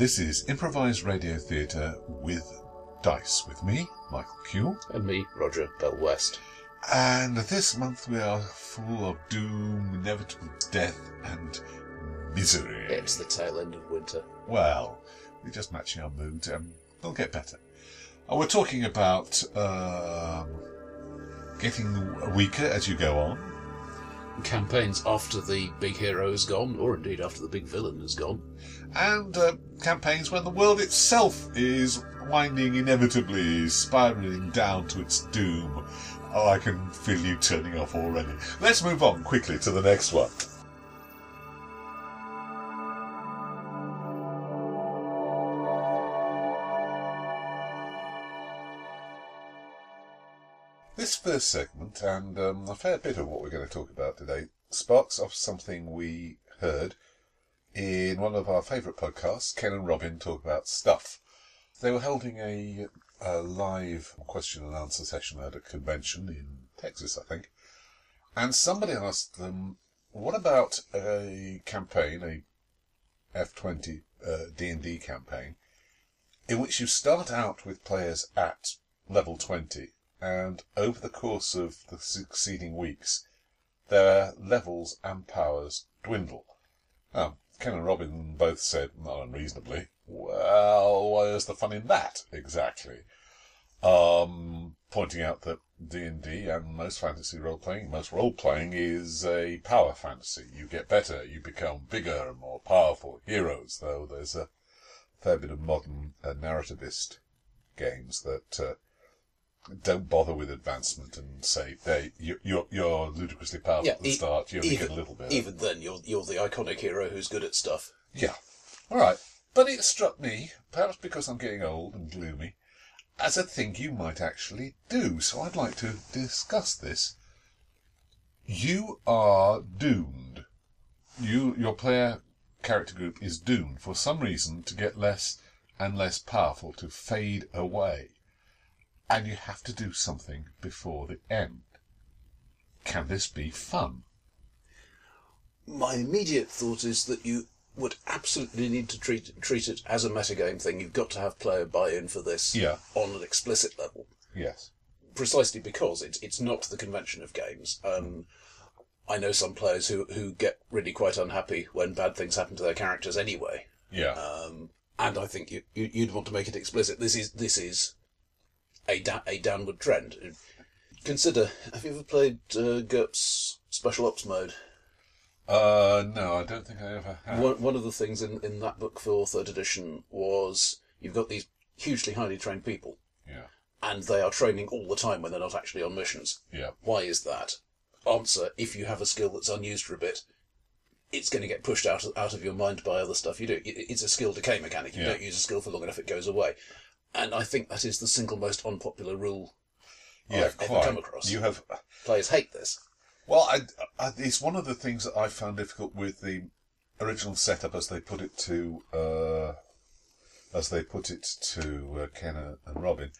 this is improvised radio theatre with dice with me, Michael Cule. And me, Roger Bell West. And this month we are full of doom, inevitable death, and misery. It's the tail end of winter. Well, we're just matching our mood, and they'll get better. And we're talking about um, getting weaker as you go on. Campaigns after the big hero is gone, or indeed after the big villain is gone. and uh, campaigns when the world itself is winding inevitably, spiraling down to its doom. Oh, I can feel you turning off already. Let's move on quickly to the next one. This segment, and um, a fair bit of what we're going to talk about today, sparks off something we heard in one of our favourite podcasts, Ken and Robin talk about stuff. They were holding a, a live question and answer session at a convention in Texas, I think, and somebody asked them, "What about a campaign, a F twenty uh, D and D campaign, in which you start out with players at level twenty, and over the course of the succeeding weeks, their levels and powers dwindle?" Um, Ken and Robin both said, not unreasonably, well, where's the fun in that, exactly? Um, pointing out that D&D and most fantasy role-playing, most role-playing is a power fantasy. You get better, you become bigger and more powerful heroes, though there's a fair bit of modern uh, narrativist games that uh, don't bother with advancement and say, "Hey, you- you're, you're ludicrously powerful Yeah, at the e- start, you only even- get a little bit." Even then, you're you're the iconic hero who's good at stuff. Yeah. All right. But it struck me, perhaps because I'm getting old and gloomy, as a thing you might actually do. So I'd like to discuss this. You are doomed. You, your player character group is doomed for some reason to get less and less powerful, to fade away. And you have to do something before the end. Can this be fun? My immediate thought is that you would absolutely need to treat treat it as a metagame thing. You've got to have player buy-in for this Yeah. on an explicit level, Yes. precisely because it's it's not the convention of games. Um, I know some players who who get really quite unhappy when bad things happen to their characters anyway. Yeah. Um, and I think you, you you'd want to make it explicit. This is this is a da- a downward trend. Consider, have you ever played uh, GURPS Special Ops mode? Uh, no, I don't think I ever have. One, one of the things in, in that book for third edition was you've got these hugely highly trained people, Yeah. and they are training all the time when they're not actually on missions. Yeah. Why is that? Answer: If you have a skill that's unused for a bit, it's going to get pushed out of, out of your mind by other stuff you do. It, it's a skill decay mechanic. You Yeah. don't use a skill for long enough, it goes away. And I think that is the single most unpopular rule Yeah, I've ever come across. You have. Players hate this. Well, I, I, it's one of the things that I found difficult with the original setup as they put it to, uh, as they put it to uh, Ken and Robin,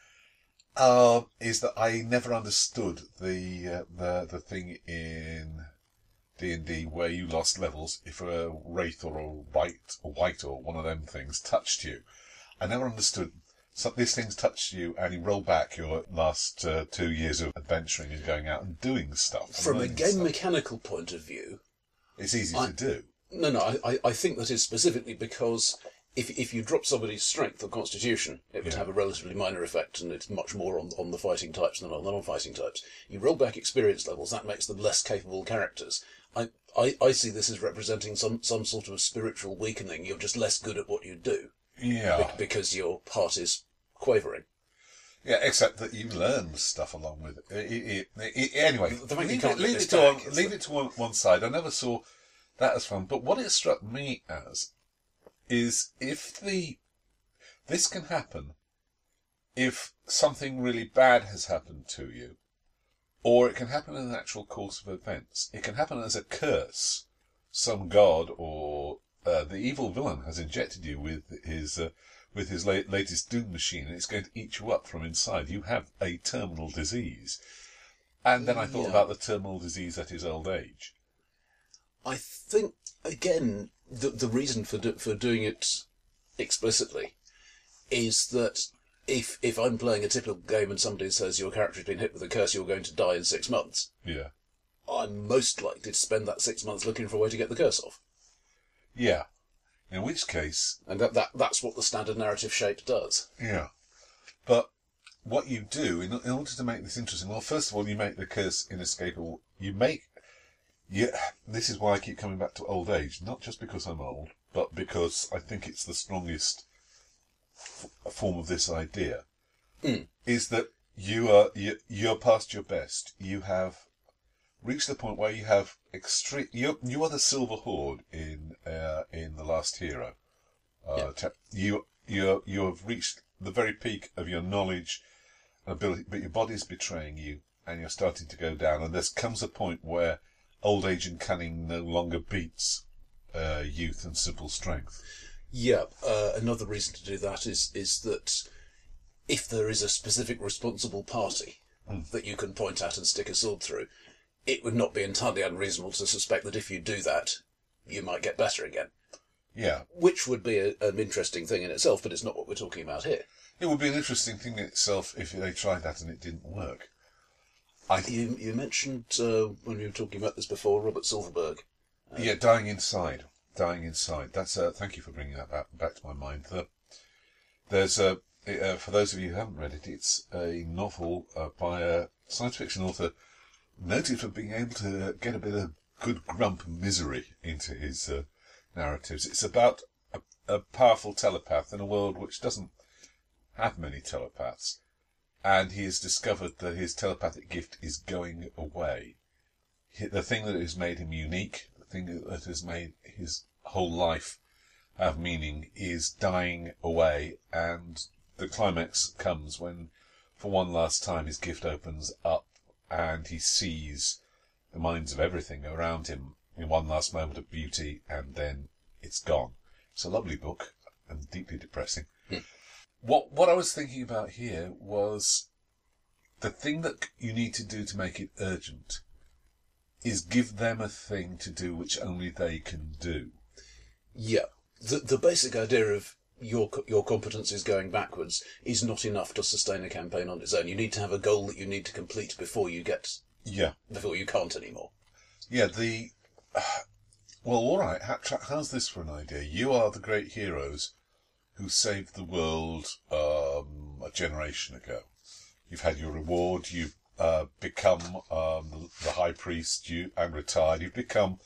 uh, is that I never understood the uh, the the thing in D and D where you lost levels if a wraith or a wight or wight or one of them things touched you. I never understood. So these things touch you, and you roll back your last uh, two years of adventuring and going out and doing stuff. From a game stuff. mechanical point of view, it's easy I- to do. No, no, I, I- think that is specifically because if if you drop somebody's strength or constitution, it would Yeah. have a relatively minor effect, and it's much more on on the fighting types than on the non-fighting types. You roll back experience levels, that makes them less capable characters. I, I, I see this as representing some, some sort of spiritual weakening. You're just less good at what you do Yeah, be- because your heart is quavering. yeah. Except that you learn stuff along with it. It- it- it- anyway, leave, it, leave to back one, leave it to one, one side. I never saw that as fun. But what it struck me as is if the this can happen if something really bad has happened to you, or it can happen in the natural course of events. It can happen as a curse. Some god or uh, the evil villain has injected you with his uh, with his la- latest doom machine, and it's going to eat you up from inside. You have a terminal disease. And then I thought Yeah. about the terminal disease at his old age. I think again the the reason for do, for doing it explicitly is that if if I'm playing a typical game and somebody says your character's been hit with a curse, you're going to die in six months, Yeah. I'm most likely to spend that six months looking for a way to get the curse off. Yeah. In which case, And that, that that's what the standard narrative shape does. yeah. But what you do in, in order to make this interesting, well, first of all, you make the curse inescapable. You make, yeah. This is why I keep coming back to old age, not just because I'm old, but because I think it's the strongest f- form of this idea. Hmm. Is that you are you, you're past your best. You have reached the point where you have extreme. You you are the silver horde in uh, in the last hero. Uh, Yeah. you you you have reached the very peak of your knowledge and ability, but your body is betraying you, and you're starting to go down. And there comes a point where old age and cunning no longer beats uh, youth and simple strength. Yeah, uh, another reason to do that is is that if there is a specific responsible party that you can point at and stick a sword through, it would not be entirely unreasonable to suspect that if you do that, you might get better again. Yeah, Which would be a, an interesting thing in itself, but it's not what we're talking about here. it would be an interesting thing in itself if they tried that and it didn't work. I You you mentioned uh, when we were talking about this before, Robert Silverberg. Yeah, dying inside. Dying inside. That's uh, thank you for bringing that back, back to my mind. The, there's a uh, for those of you who haven't read it, it's a novel uh, by a science fiction author noted for being able to get a bit of good grump misery into his uh, narratives. It's about a, a powerful telepath in a world which doesn't have many telepaths, and he has discovered that his telepathic gift is going away the thing that has made him unique, the thing that has made his whole life have meaning, is dying away, and the climax comes when, for one last time, his gift opens up and he sees the minds of everything around him in one last moment of beauty, and then it's gone. It's a lovely book and deeply depressing. Hmm. What what I was thinking about here was the thing that you need to do to make it urgent is give them a thing to do which only they can do. Yeah, the the basic idea of your your competencies going backwards is not enough to sustain a campaign on its own. You need to have a goal that you need to complete before you get Yeah, before you can't anymore. yeah. The well, all right. Tra- how's this for an idea? You are the great heroes who saved the world um, a generation ago. You've had your reward. You've uh, become um, the, the high priest. You and retired. You've become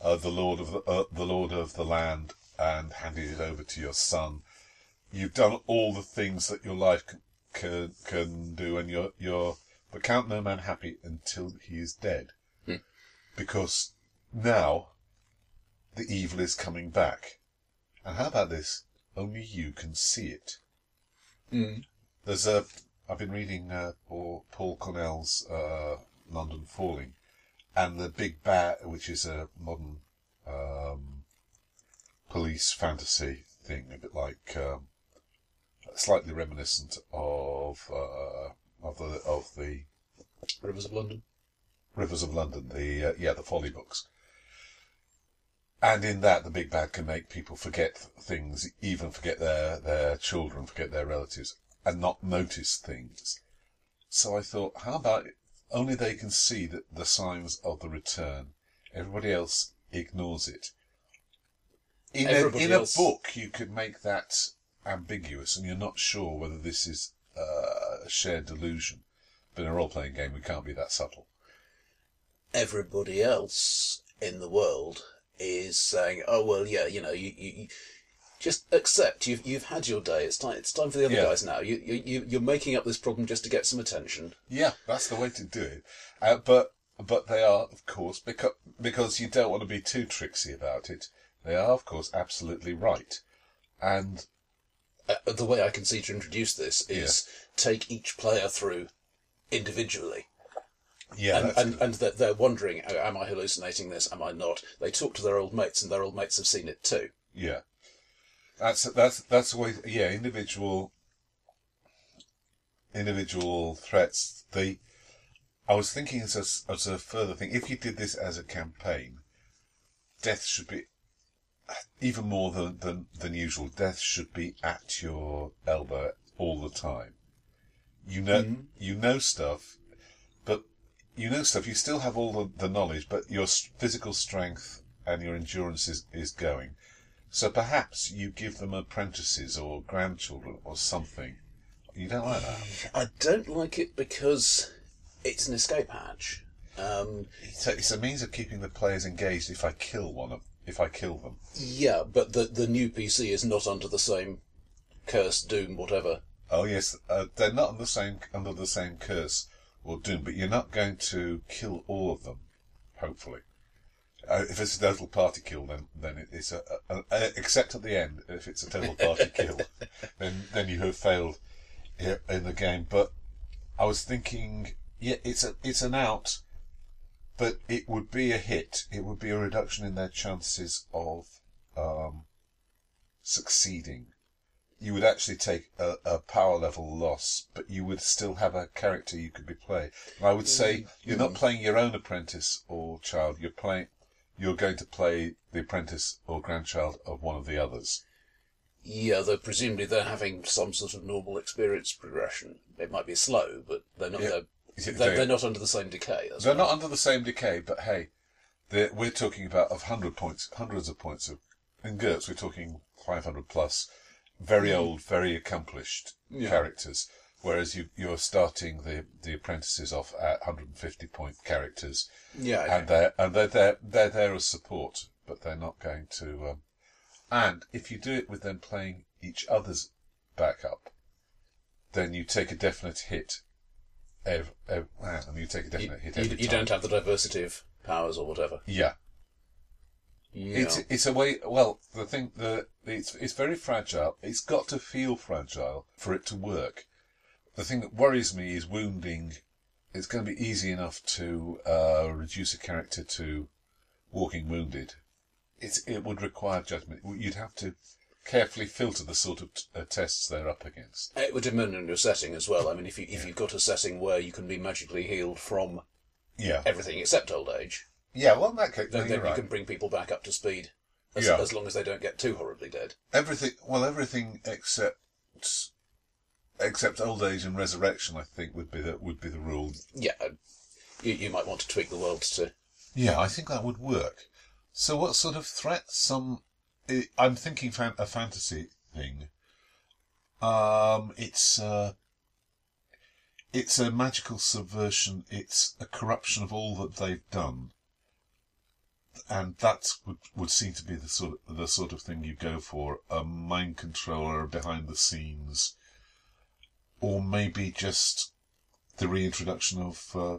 uh, the lord of the, uh, the lord of the land and handed it over to your son. You've done all the things that your life can can, can do, and you're you're but count no man happy until he is dead, because now the evil is coming back. And how about this? Only you can see it. Mm. There's a. I've been reading uh, Paul, Paul Cornell's uh, London Falling, and the Big Bad, which is a modern um, police fantasy thing, a bit like um, slightly reminiscent of uh, of the of the Rivers of London. Rivers of London, the uh, yeah, the Folly books. And in that, the big bad can make people forget things, even forget their their children, forget their relatives, and not notice things. So I thought, how about only they can see that the signs of the return. Everybody else ignores it. In a, in a book, you could make that ambiguous, and you're not sure whether this is uh, a shared delusion. But in a role-playing game, we can't be that subtle. Everybody else in the world is saying, "Oh well, yeah, you know, you, you, you just accept you've you've had your day. It's time. It's time for the other Yeah. guys now. You you you- you're making up this problem just to get some attention. Yeah, that's the way to do it. Uh, but but they are, of course, because because you don't want to be too tricksy about it. They are, of course, absolutely right. And Uh, the way I can see to introduce this is take each player through individually. yeah, and and, and they're, they're wondering, "Oh, am I hallucinating this? Am I not? They talk to their old mates, and their old mates have seen it too. yeah, that's that's that's the way. Yeah, individual individual threats. The I was thinking as a, as a further thing. If you did this as a campaign, death should be even more than, than than usual, death should be at your elbow all the time. You know, Mm-hmm. you know stuff, but you know stuff. You still have all the, the knowledge, but your physical strength and your endurance is, is going. So perhaps you give them apprentices or grandchildren or something. You don't like that. I don't like it because it's an escape hatch. Um, It's a, it's a means of keeping the players engaged. If I kill one of, if I kill them, yeah, but the the new PC is not under the same curse, doom, whatever. Oh yes, uh, they're not under the same under the same curse or doom, but you're not going to kill all of them. Hopefully, uh, if it's a total party kill, then then it- it's a, a, a except at the end. If it's a total party kill, then then you have failed in the game. But I was thinking, yeah, it's a it's an out, but it would be a hit. It would be a reduction in their chances of um, succeeding you would actually take a, a power level loss, but you would still have a character you could be playing. And I would say you're not playing your own apprentice or child. You're playing. You're going to play the apprentice or grandchild of one of the others. Yeah, though presumably they're having some sort of normal experience progression. It might be slow, but they're not. Yeah. They're, they're, they- they're not under the same decay. They're not under the same decay, but hey, we're talking about of hundred points, hundreds of points of. In GURPS, we're talking five hundred plus, very old, very accomplished Yeah. characters. Whereas you you're starting the the apprentices off at 150 point characters, Yeah, and they're and they're there they're there as support, but they're not going to. Um, and if you do it with them playing each other's backup, then you take a definite hit. Ev, ev, and you take a you, definite hit you, every you time. don't have the diversity of powers or whatever. Yeah, Yeah. it's it's a way. Well, the thing the it's it's very fragile. It's got to feel fragile for it to work. The thing that worries me is wounding. It's going to be easy enough to uh, reduce a character to walking wounded. It's it would require judgment. You'd have to carefully filter the sort of t- uh, tests they're up against. It would depend on your setting as well. I mean, if you if you've got a setting where you can be magically healed from Yeah, everything except old age, yeah. Well, in that case, then, then you right. can bring people back up to speed, as, Yeah. as long as they don't get too horribly dead. Everything, well, everything except except old age and resurrection, I think would be the would be the rule. Yeah, uh, you, you might want to tweak the world to. Yeah, I think that would work. So, what sort of threat? Some, i I'm thinking fan, a fantasy thing. Um, it's uh, it's a magical subversion. It's a corruption of all that they've done, and that would would seem to be the sort of, the sort of thing you go for. A mind controller behind the scenes, or maybe just the reintroduction of. Uh,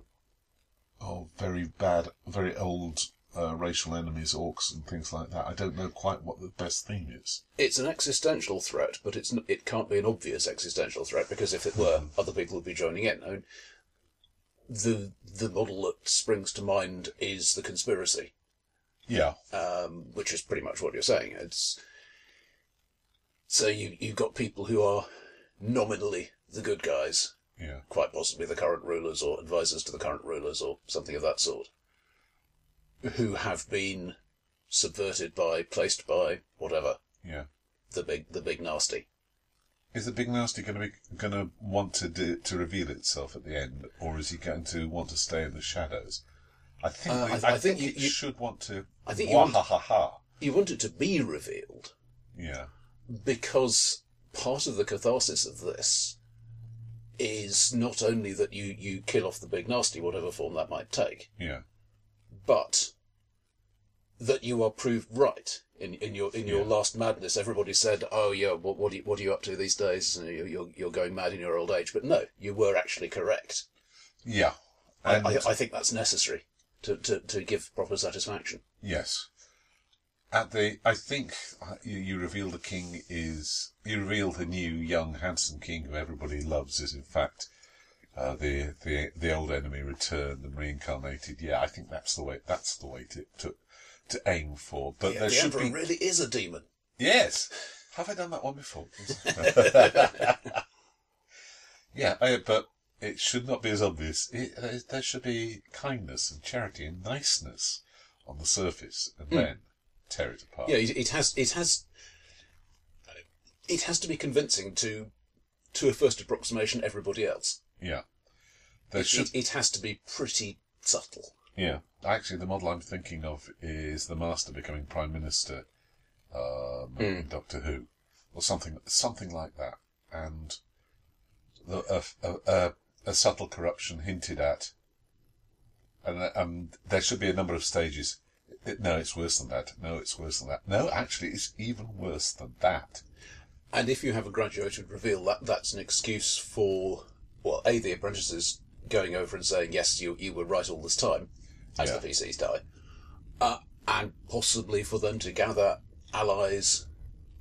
of very bad, very old uh, racial enemies, orcs and things like that. I don't know quite what the best theme is. It's an existential threat, but it's n- it can't be an obvious existential threat because if it were, other people would be joining in. I mean, the the model that springs to mind is the conspiracy. Yeah, um, which is pretty much what you're saying. It's so you you've got people who are nominally the good guys, yeah, quite possibly the current rulers or advisors to the current rulers or something of that sort, who have been subverted by, placed by, whatever yeah. the big the big nasty. Is the big nasty going to be going to want to do, to reveal itself at the end, or is he going to want to stay in the shadows? I think Uh, I I, th- I think think you- it you- should want to. I think you want- ha ha ha. You want it to be revealed Yeah, because part of the catharsis of this is not only that you you kill off the big nasty, whatever form that might take, yeah, but that you are proved right in, in your in your Yeah. last madness. Everybody said, "Oh yeah, what what are you, what are you up to these days? You're, you're you're going mad in your old age." But no, you were actually correct. yeah. I, And I, I think that's necessary to, to, to give proper satisfaction. yes, at the I think uh, you, you reveal the king is you reveal the new young handsome king who everybody loves is in fact uh, the the the old enemy returned and reincarnated. Yeah, I think that's the way that's the way to to, to aim for. But The, there the should emperor be really is a demon. yes. Have I done that one before? yeah, I, but it should not be as obvious. It, uh, there should be kindness and charity and niceness on the surface, and then tear it apart. Yeah, it, it has. It has. It has to be convincing to, to a first approximation, everybody else. Yeah. There It, should, it, it has to be pretty subtle. yeah. Actually, the model I'm thinking of is the Master becoming Prime Minister um, in Doctor Who, or something, something like that, and the, a, a, a, a subtle corruption hinted at, and uh, um, there should be a number of stages. It- no, it's worse than that. No, it's worse than that. No, actually, it's even worse than that. And if you have a graduated reveal, that that's an excuse for well, a the apprentices going over and saying yes, you you were right all this time, as Yeah. the PCs die, uh, and possibly for them to gather allies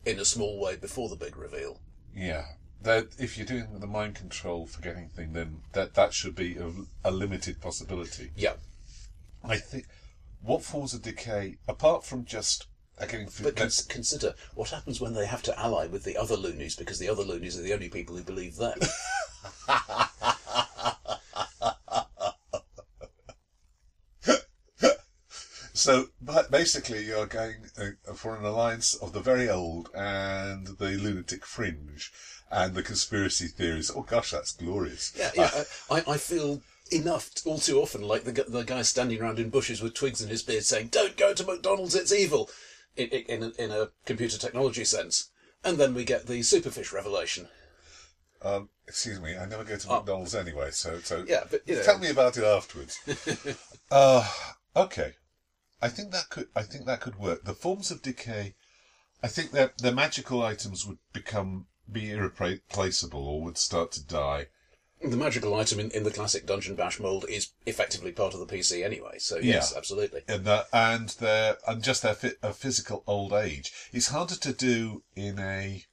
in a small way before the big reveal. Yeah. That if you're doing the mind control forgetting thing, then that that should be a, a limited possibility. Yeah, I think what Falls of Decay, apart from just getting but cons- consider what happens when they have to ally with the other loonies because the other loonies are the only people who believe them. so but basically you're going uh, for an alliance of the very old and the lunatic fringe and the conspiracy theories. Oh gosh, that's glorious. Yeah, yeah. I, I- feel enough all too often like the the guy standing around in bushes with twigs in his beard saying, "Don't go to McDonald's, it's evil," in in, in, a, in a computer technology sense. And then we get the superfish revelation. Um, excuse me, I never go to McDonald's anyway, so so Oh. Yeah, but you know, Tell me about it afterwards. uh, okay. I think that could. I think that could work. The forms of decay. I think that the magical items would become be irreplaceable or would start to die. the magical item in, in the classic Dungeon Bash mold is effectively part of the PC anyway. So yes, Yeah. absolutely. And uh, and their and just their fi- a physical old age. It's harder to do in a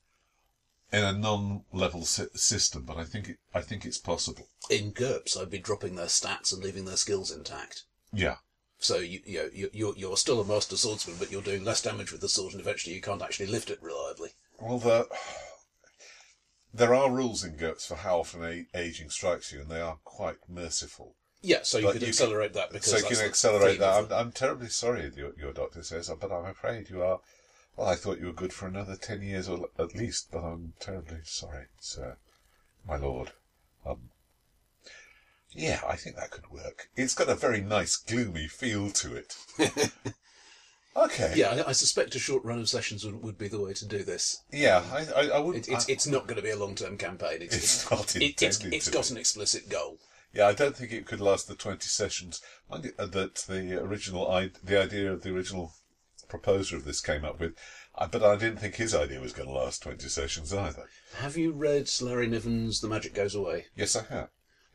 in a non-level sy- system, but I think it. I think it's possible. In GURPS, I'd be dropping their stats and leaving their skills intact. Yeah. So you you know, you you're, you're still a master swordsman, but you're doing less damage with the sword, and eventually you can't actually lift it reliably. Well, the, there are rules in GURPS for how often a- aging strikes you, and they are quite merciful. Yeah, so you But could you can- accelerate that because so you can accelerate that. I'm, I'm terribly sorry, your, your doctor says, but I'm afraid you are. Well, I thought you were good for another ten years or at least, but I'm terribly sorry, sir, my lord. Um, yeah, I think that could work. It's got a very nice, gloomy feel to it. okay. Yeah, I, I suspect a short run of sessions would, would be the way to do this. Yeah, I, I, I wouldn't. It, it's I- it's not going to be a long term campaign. It's, It's not it, it's, it's got be. an explicit goal. Yeah, I don't think it could last the twenty sessions. Mind you, uh, that the original, the idea of the original proposer of this came up with, uh, but I didn't think his idea was going to last twenty sessions either. Have you read Larry Niven's The Magic Goes Away? Yes, I have.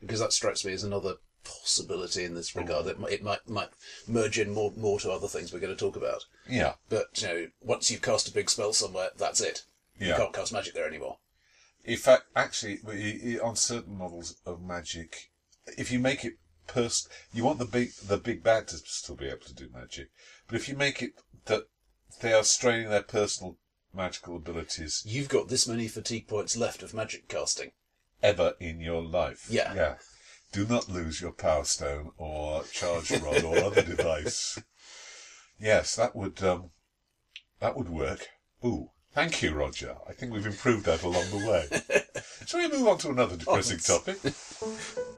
Because that strikes me as another possibility in this regard. It might, it might might merge in more more to other things we're going to talk about. Yeah, But you know, once you've cast a big spell somewhere, that's it. You yeah. can't cast magic there anymore. In fact, actually, we- on certain models of magic, if you make it pers, you want the big the big bad to still be able to do magic, but if you make it that they are straining their personal magical abilities You've got this many fatigue points left of magic casting. Ever in your life. Yeah. Yeah. Do not lose your power stone or charge rod or other device. Yes, that would um, that would work. Ooh, thank you, Roger. I think we've improved that along the way. Shall we move on to another depressing Onwards. topic?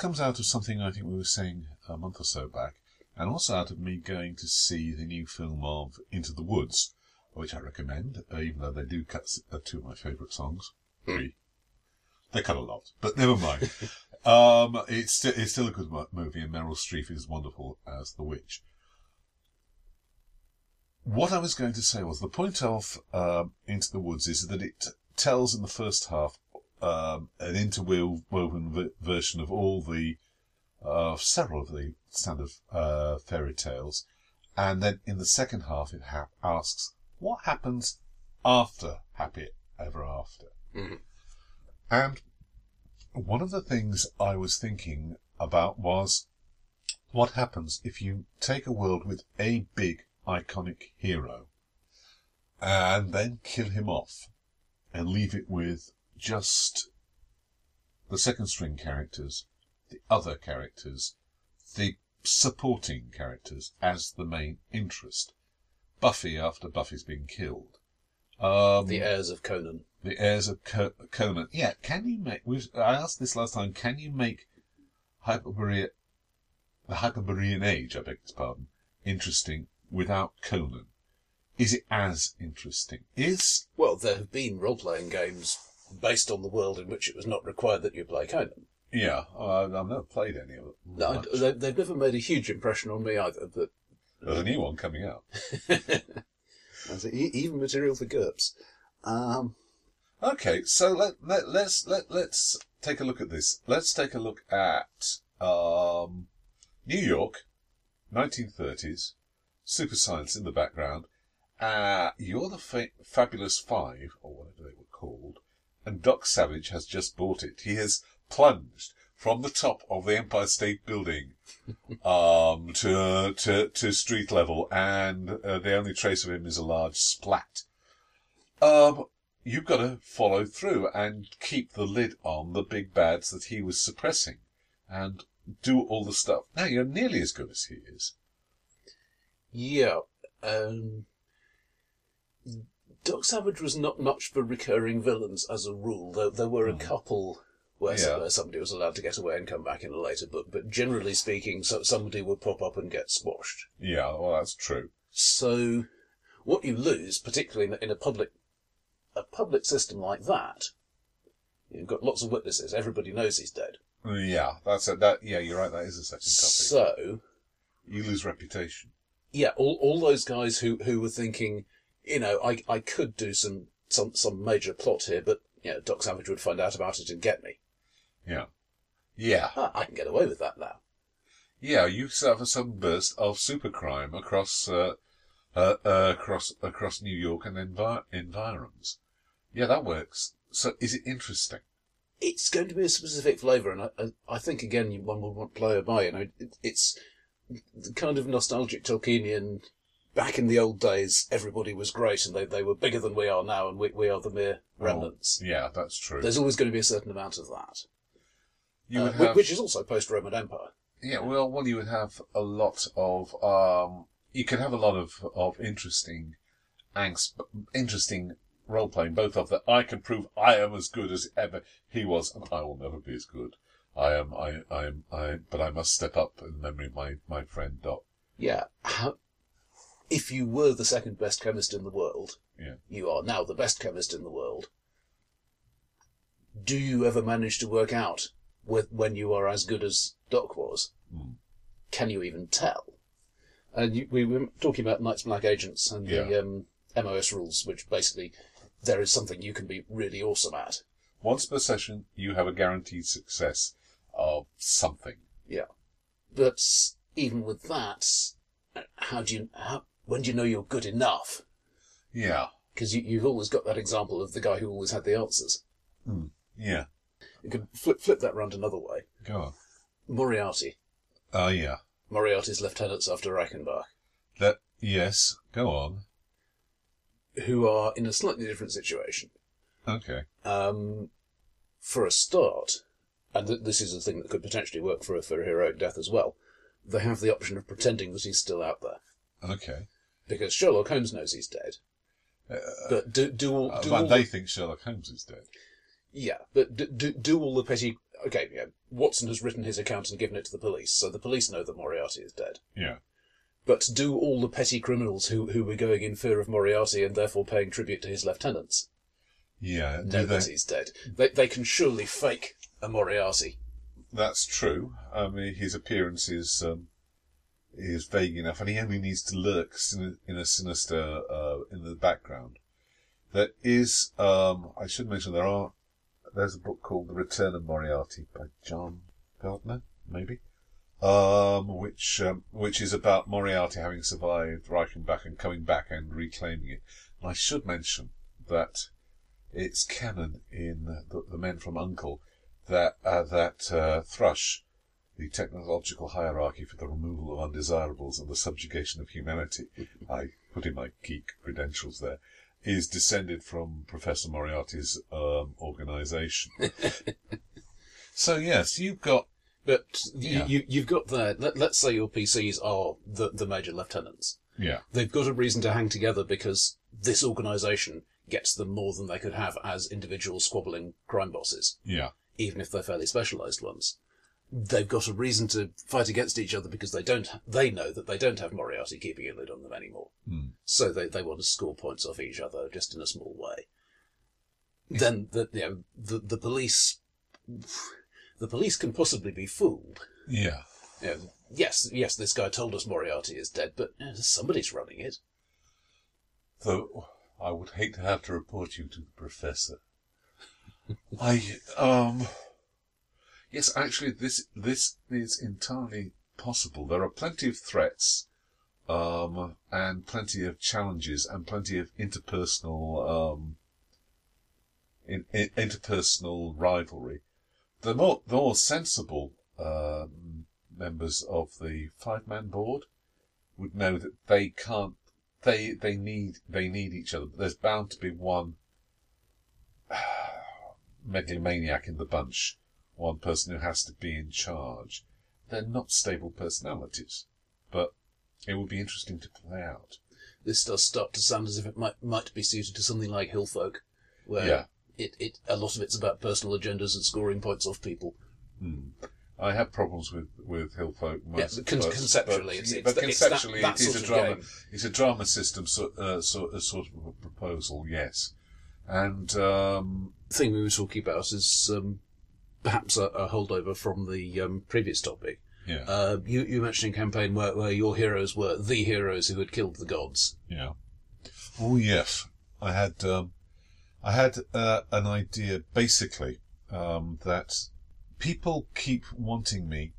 comes out of something I think we were saying a month or so back, and also out of me going to see the new film of Into the Woods, which I recommend, uh, even though they do cut uh, two of my favourite songs. Three. They cut a lot, but never mind. um, it's, it's still a good movie, and Meryl Streep is wonderful as the witch. What I was going to say was the point of um, Into the Woods is that it tells in the first half um, an interwoven v- version of all the uh, several of the standard uh, fairy tales, and then in the second half it ha- asks what happens after Happy Ever After. Mhm. And one of the things I was thinking about was what happens if you take a world with a big iconic hero and then kill him off and leave it with just the second string characters, the other characters, the supporting characters as the main interest. Buffy after Buffy's been killed. Um, The heirs of Conan. the heirs of Co- Conan. Yeah, can you make? I asked this last time. Can you make Hyperborea, the Hyborian Age, I beg his pardon, interesting without Conan? Is it as interesting? Is Well, there have been role-playing games based on the world in which it was not required that you play Conan. yeah? Uh, I've never played any of it. No, they, they've never made a huge impression on me either. But There's a new one coming out. Even material for GURPS. Um, Okay, so let, let let's let let's take a look at this. Let's take a look at um, New York, 1930s, super science in the background. Uh, you're the fa- fabulous five, or whatever they were called, and Doc Savage has just bought it. He has plunged from the top of the Empire State Building um, to, to to street level, and uh, the only trace of him is a large splat. Um, you've got to follow through and keep the lid on the big bads that he was suppressing, and do all the stuff. Now you're nearly as good as he is. yeah. Um, Doc Savage was not much for recurring villains as a rule. Though there were a mm-hmm. couple where, Yeah. where somebody was allowed to get away and come back in a later book. But generally speaking, so, somebody would pop up and get squashed. Yeah, well that's true. So, what you lose, particularly in a, in a public a public system like that, you've got lots of witnesses. Everybody knows he's dead. Yeah, that's a, that. Yeah, you're right. That is a second topic. So, you lose reputation. yeah, all, all those guys who, who were thinking, you know, I, I could do some, some, some major plot here, but, you know, Doc Savage would find out about it and get me. Yeah, yeah, Ah, I can get away with that now. yeah. You suffer some burst of supercrime across uh, uh, uh, across across New York and envi- environs. Yeah, that works. So, is it interesting? It's going to be a specific flavour, and I, I, I think, again, one would want player by. You know, it, it's the kind of nostalgic Tolkienian, back in the old days, everybody was great, and they, they were bigger than we are now, and we, we are the mere remnants. Yeah, that's true. There's always going to be a certain amount of that. You Uh, have, which is also post-Roman Empire. yeah. Well, well, you would have a lot of. Um, you could have a lot of of interesting angst, interesting role playing. Both of that. I can prove I am as good as ever he was, and I will never be as good. I am. I. I am. I. But I must step up in memory of my my friend Doc. Yeah. How, if you were the second best chemist in the world, Yeah. you are now the best chemist in the world. Do you ever manage to work out with, when you are as good as Doc was? Hmm. Can you even tell? And you, we were talking about Night's Black Agents and the um, MOS rules, which basically there is something you can be really awesome at. Once per session, you have a guaranteed success of something. Yeah, but even with that, how do you how, when do you know you're good enough? Yeah. Because you, you've always got that example of the guy who always had the answers. Yeah. You could flip flip that round another way. Go on. Moriarty. Oh yeah. Moriarty's lieutenants after Reichenbach, That. Yes. Go on. who are in a slightly different situation. Okay. Um, for a start, and th- this is a thing that could potentially work for a, for a heroic death as well, they have the option of pretending that he's still out there. Okay. Because Sherlock Holmes knows he's dead. but do, do all, Uh, do and all they the, think Sherlock Holmes is dead. yeah, but do, do, do all the petty, okay, yeah, Watson has written his account and given it to the police, so the police know that Moriarty is dead. Yeah. But do all the petty criminals who, who were going in fear of Moriarty and therefore paying tribute to his lieutenants Yeah. know that he's dead? They, they can surely fake a Moriarty. That's true. I mean, his appearance is um, is vague enough, and he only needs to lurk in a sinister uh, in the background. There is. Um, I should mention there are. There's a book called The Return of Moriarty by John Gardner, maybe, um, which um, which is about Moriarty having survived Reichenbach and coming back and reclaiming it. And I should mention that it's canon in the, the Men from Uncle that uh, that uh, Thrush the technological hierarchy for the removal of undesirables and the subjugation of humanity, I put in my geek credentials there, is descended from Professor Moriarty's um, organisation. so yes, you've got But Yeah. you, you, you've got there, let, let's say your PCs are the, the major lieutenants. yeah, They've got a reason to hang together because this organisation gets them more than they could have as individual squabbling crime bosses, yeah, even if they're fairly specialised ones. They've got a reason to fight against each other because they don't, they know that they don't have Moriarty keeping a lid on them anymore. Hmm. So they, they want to score points off each other just in a small way. Then the, you know, the, the police, the police can possibly be fooled. yeah. You know, yes, yes, this guy told us Moriarty is dead, but you know, somebody's running it. Though I would hate to have to report you to the professor. I um yes, actually this this is entirely possible. There are plenty of threats, um, and plenty of challenges and plenty of interpersonal um in, in, interpersonal rivalry. The more the more sensible um, members of the five man board would know that they can't they they need they need each other. But there's bound to be one megalomaniac in the bunch, one person who has to be in charge. They're not stable personalities, but it would be interesting to play out. This does start to sound as if it might might be suited to something like Hillfolk, where Yeah. it, it a lot of it's about personal agendas and scoring points off people. Hmm. I have problems with with Hillfolk. Yeah, most- but con- conceptually, but, it's- it's but that- it's that- conceptually, that it is a drama. game. It's a drama system, so, uh, so, a sort of a proposal. Yes, and um, thing we were talking about is um, perhaps a, a holdover from the um, previous topic. yeah, Uh, you, you mentioned a campaign where, where your heroes were the heroes who had killed the gods. Yeah. Oh yes, I had um, I had uh, an idea basically um, that people keep wanting me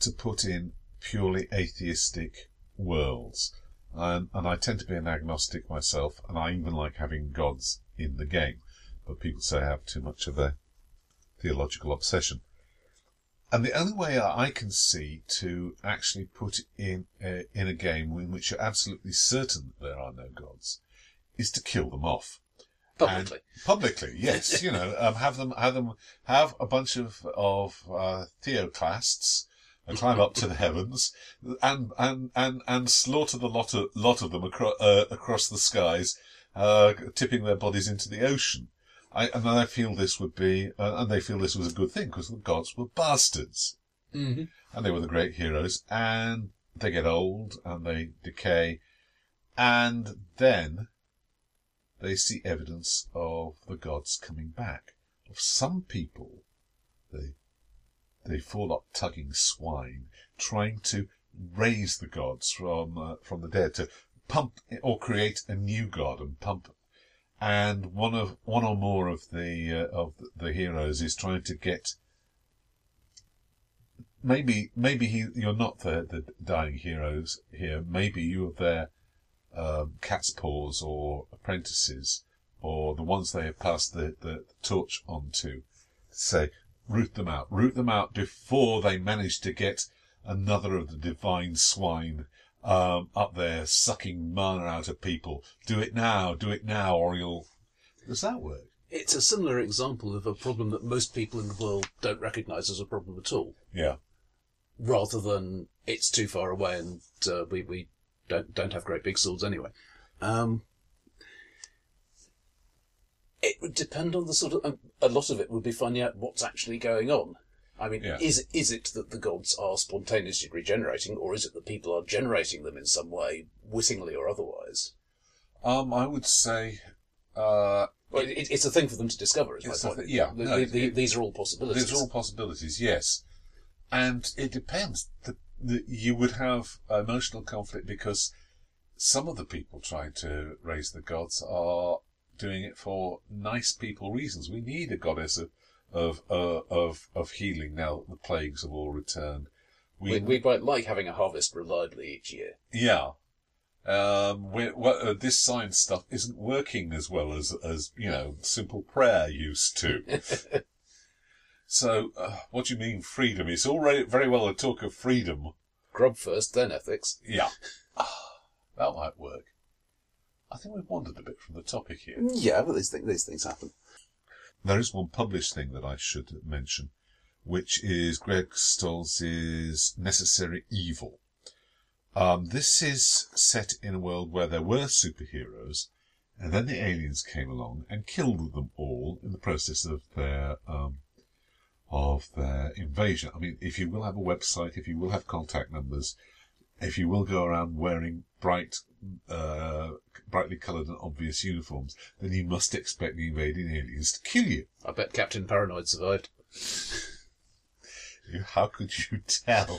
to put in purely atheistic worlds, and, and I tend to be an agnostic myself, and I even like having gods in the game, but people say I have too much of a theological obsession. And the only way I can see to actually put in a, in a game in which you're absolutely certain that there are no gods is to kill them off Publicly. And publicly. Yes, you know, um, have them have them have a bunch of of uh, theoclasts uh, climb up to the heavens and and and and slaughter the lot of lot of them across uh, across the skies, uh, tipping their bodies into the ocean. I, and I feel this would be, uh, and they feel this was a good thing because the gods were bastards Mm-hmm. and they were the great heroes, and they get old and they decay, and then they see evidence of the gods coming back. Of some people, they they fall up tugging swine, trying to raise the gods from uh, from the dead to pump or create a new god and pump. And one of one or more of the uh, of the heroes is trying to get maybe maybe he, you're not the, the dying heroes here. Maybe you are their um, cat's paws or apprentices or the ones they have passed the, the torch on to. Say, root them out. Root them out before they manage to get another of the divine swine um, up there sucking mana out of people. Do it now. Do it now, or you'll. Does that work? It's a similar example of a problem that most people in the world don't recognise as a problem at all, Yeah. rather than it's too far away and uh, we, we don't don't have great big swords anyway. Um, it would depend on the sort of. Um, a lot of it would be finding out what's actually going on. I mean, is is it that the gods are spontaneously regenerating, or is it that people are generating them in some way, wittingly or otherwise? Um, I would say. Uh, Well, it, it's a thing for them to discover. Is my point. thi- yeah, The- no, the- the- it- these are all possibilities. There's all possibilities, yes. And it depends. The, the, you would have emotional conflict because some of the people trying to raise the gods are doing it for nice people reasons. We need a goddess of of uh, of, of healing now that the plagues have all returned. We, we might like having a harvest reliably each year. yeah. Um, we what, uh, this science stuff isn't working as well as, as, you know, simple prayer used to. So, uh, what do you mean freedom? It's all very, very well to talk of freedom. Grub first, then ethics. Yeah. Ah, that might work. I think we've wandered a bit from the topic here. Yeah, but these things, these things happen. There is one published thing that I should mention, which is Greg Stolze's Necessary Evil. Um, this is set in a world where there were superheroes, and then the aliens came along and killed them all in the process of their um, of their invasion. I mean, if you will have a website, if you will have contact numbers, if you will go around wearing bright, uh, brightly coloured and obvious uniforms, then you must expect the invading aliens to kill you. I bet Captain Paranoid survived. How could you tell?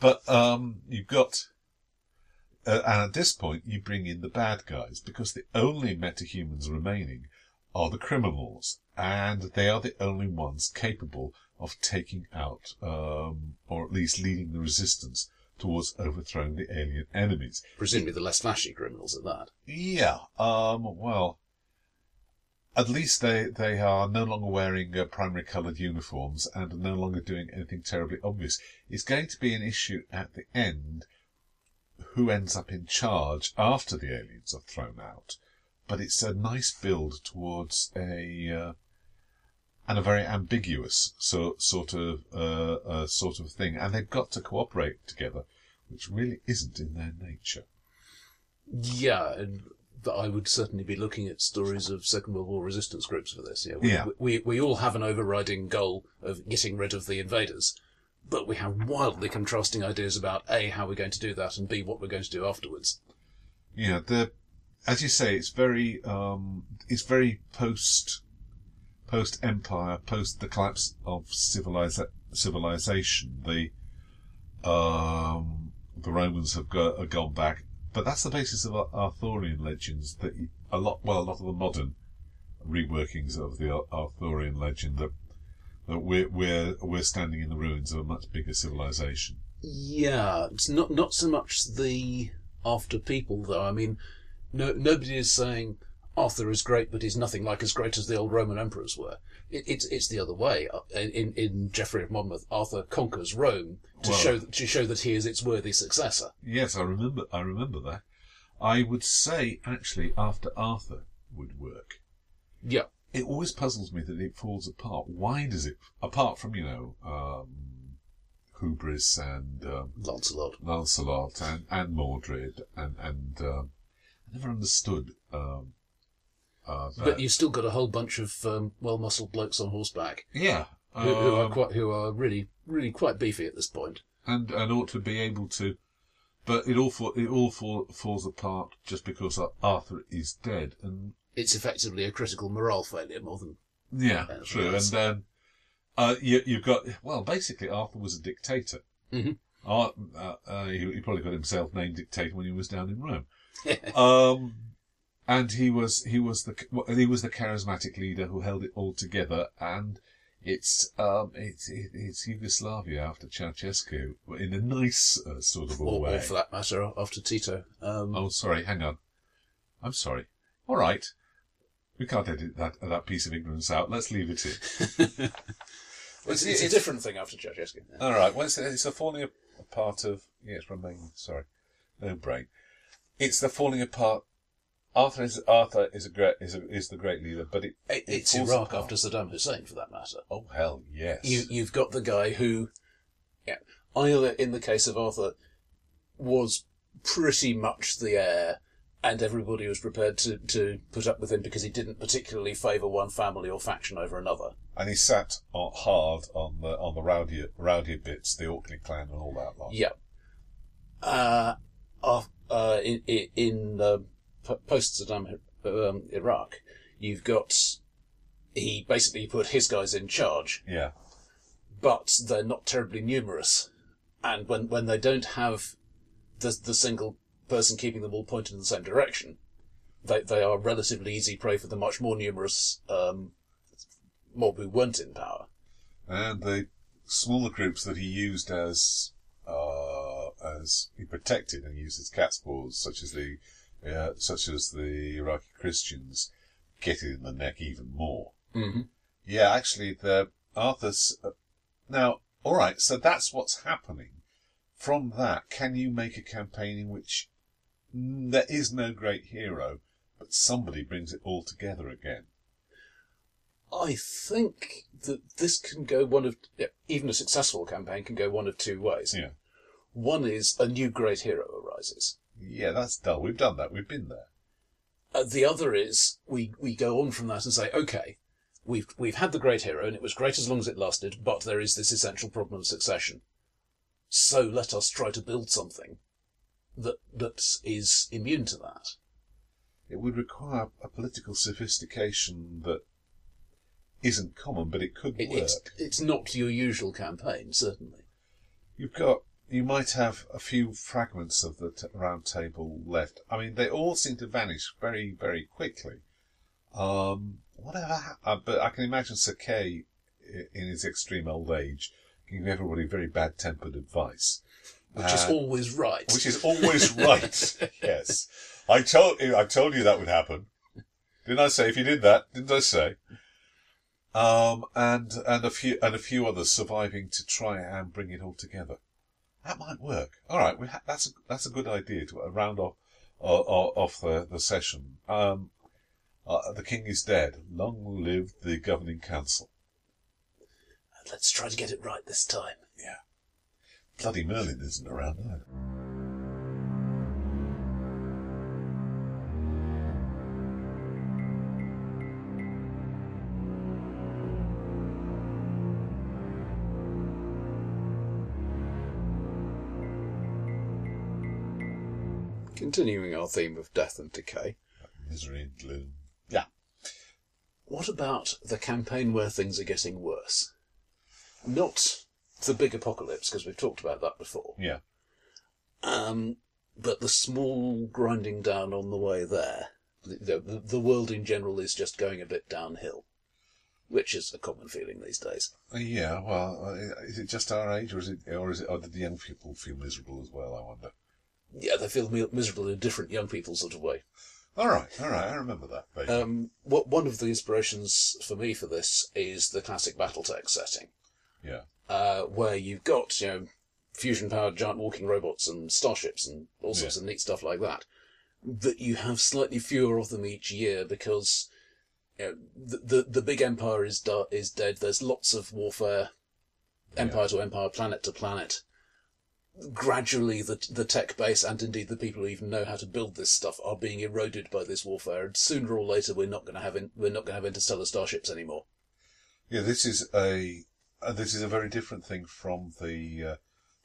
but um, you've got, uh, and at this point, you bring in the bad guys because the only metahumans remaining are the criminals, and they are the only ones capable of taking out, um, or at least leading the resistance towards overthrowing the alien enemies. Presumably the less flashy criminals at that. Yeah. Um. Well, at least they they are no longer wearing uh, primary coloured uniforms and are no longer doing anything terribly obvious. It's going to be an issue at the end. Who ends up in charge after the aliens are thrown out? But it's a nice build towards a uh, and a very ambiguous so, sort of uh, uh, sort of thing, and they've got to cooperate together, which really isn't in their nature. Yeah, and I would certainly be looking at stories of Second World War resistance groups for this. Yeah, we, Yeah. We, we all have an overriding goal of getting rid of the invaders, but we have wildly contrasting ideas about a how we're going to do that and b what we're going to do afterwards. Yeah, the as you say, it's very um, it's very post post empire, post the collapse of civiliza- civilization. The um, the Romans have, go, have gone back, but that's the basis of Arthurian legends. That a lot, well, a lot of the modern reworkings of the Arthurian legend that that we're we're we're standing in the ruins of a much bigger civilization. Yeah, it's not not so much the after people though. I mean, no nobody is saying Arthur is great, but he's nothing like as great as the old Roman emperors were. It, it's it's the other way. Uh, In in Geoffrey of Monmouth, Arthur conquers Rome to Well- show to show that he is its worthy successor. Yes, I remember. I remember that. I would say actually after Arthur would work. Yeah, It always puzzles me that it falls apart. Why does it? Apart from you know, um, Hubris and um, Lancelot. Lancelot and and Mordred and and um, I never understood. Um, uh, that. But you've still got a whole bunch of um, well-muscled blokes on horseback yeah, who, who are um, quite who are really really quite beefy at this and and ought to be able to. But it all fall, it all fall, falls apart just because Arthur is dead, and It's effectively a critical morale failure more than Yeah, true. And then uh, you, you've got well, basically Arthur was a dictator. Mhm. Ar- uh, uh, he, he probably got himself named dictator when he was down in Rome. um, and he was he was the he was the charismatic leader who held it all together. And it's um, it's it's Yugoslavia after Ceausescu in a nice uh, sort of or, way. or for that matter after Tito. Um, Oh, sorry. Hang on. I'm sorry. All right. We can't edit that that piece of ignorance out. Let's leave it in. It's, It's- it's a different thing after Ceausescu. All right. Well, it's, it's the falling apart of yes, remain. Sorry, no brain. It's the falling apart. Arthur is Arthur is a great is a, is the great leader, but it, It, it it's Iraq apart. after Saddam Hussein, for that matter. Oh hell yes. You, you've got the guy who, yeah, either in the case of Arthur, was pretty much the heir, and everybody was prepared to, to put up with him because he didn't particularly favour one family or faction over another. and he sat on, hard on the on the rowdy rowdy bits, the Orkney clan and all that lot. Yeah. Uh, uh, uh, in in, in uh, post Saddam um, Iraq, you've got he basically put his guys in charge, Yeah. but they're not terribly numerous, and when when they don't have the the single person keeping them all pointed in the same direction, they they are relatively easy prey for the much more numerous um, mob who weren't in power. and the smaller groups that he used as uh, as he protected and used as cat's paws, such as the uh, such as the Iraqi Christians, get it in the neck even more. Mm-hmm. Yeah, actually, the Arthur's. Uh, now, all right, so that's what's happening. From that, can you make a campaign in which mm, there is no great hero, but somebody brings it all together again? I think that this can go one of yeah, even a successful campaign can go one of two ways. Yeah. One is a new great hero arises. Yeah, that's dull. We've done that. We've been there. Uh, the other is we we go on from that and say, okay, we've we've had the great hero and it was great as long as it lasted, but there is this essential problem of succession. So let us try to build something that that is immune to that. It would require a political sophistication that isn't common, but it could It, work. it's it's not your usual campaign, certainly. You've got, you might have a few fragments of the t- round table left. I mean, they all seem to vanish very, very quickly. Um, whatever, ha- uh, but I can imagine Sir Kay, in his extreme old age, giving everybody very bad tempered advice. Which is Uh, always right. Which is always right. yes. I told you, I told you that would happen. Didn't I say if you did that? Didn't I say? Um, and, and a few, and a few others surviving to try and bring it all together. That might work. All right. We ha- that's, a, that's a good idea to round off, uh, off the, the session. Um, uh, the king is dead. Long live the governing council. Let's try to get it right this time. Yeah. Bloody Merlin isn't around either. Continuing our theme of death and decay, Misery and gloom. Yeah. what about the campaign where things are getting worse? Not the big apocalypse, because we've talked about that before, Yeah. um, but the small grinding down on the way there. The, the, the world in general is just going a bit downhill, which is a common feeling these days. Uh, Yeah, well, uh, is it just our age, or is it, or is it, or did the young people feel miserable as well? I wonder. Yeah, they feel mi- miserable in a different young people sort of way. All right, all right, I remember that. Um, what one of the inspirations for me for this is the classic BattleTech setting. yeah, uh, where you've got you know fusion powered giant walking robots and starships and all sorts of neat stuff like that. But you have slightly fewer of them each year because you know, the, the the big empire is da- is dead. There's lots of warfare, empire to empire, planet to planet. Gradually, the the tech base and indeed the people who even know how to build this stuff are being eroded by this warfare. And sooner or later, we're not going to have in, we're not going to have interstellar starships anymore. yeah. This is a uh, this is a very different thing from the uh,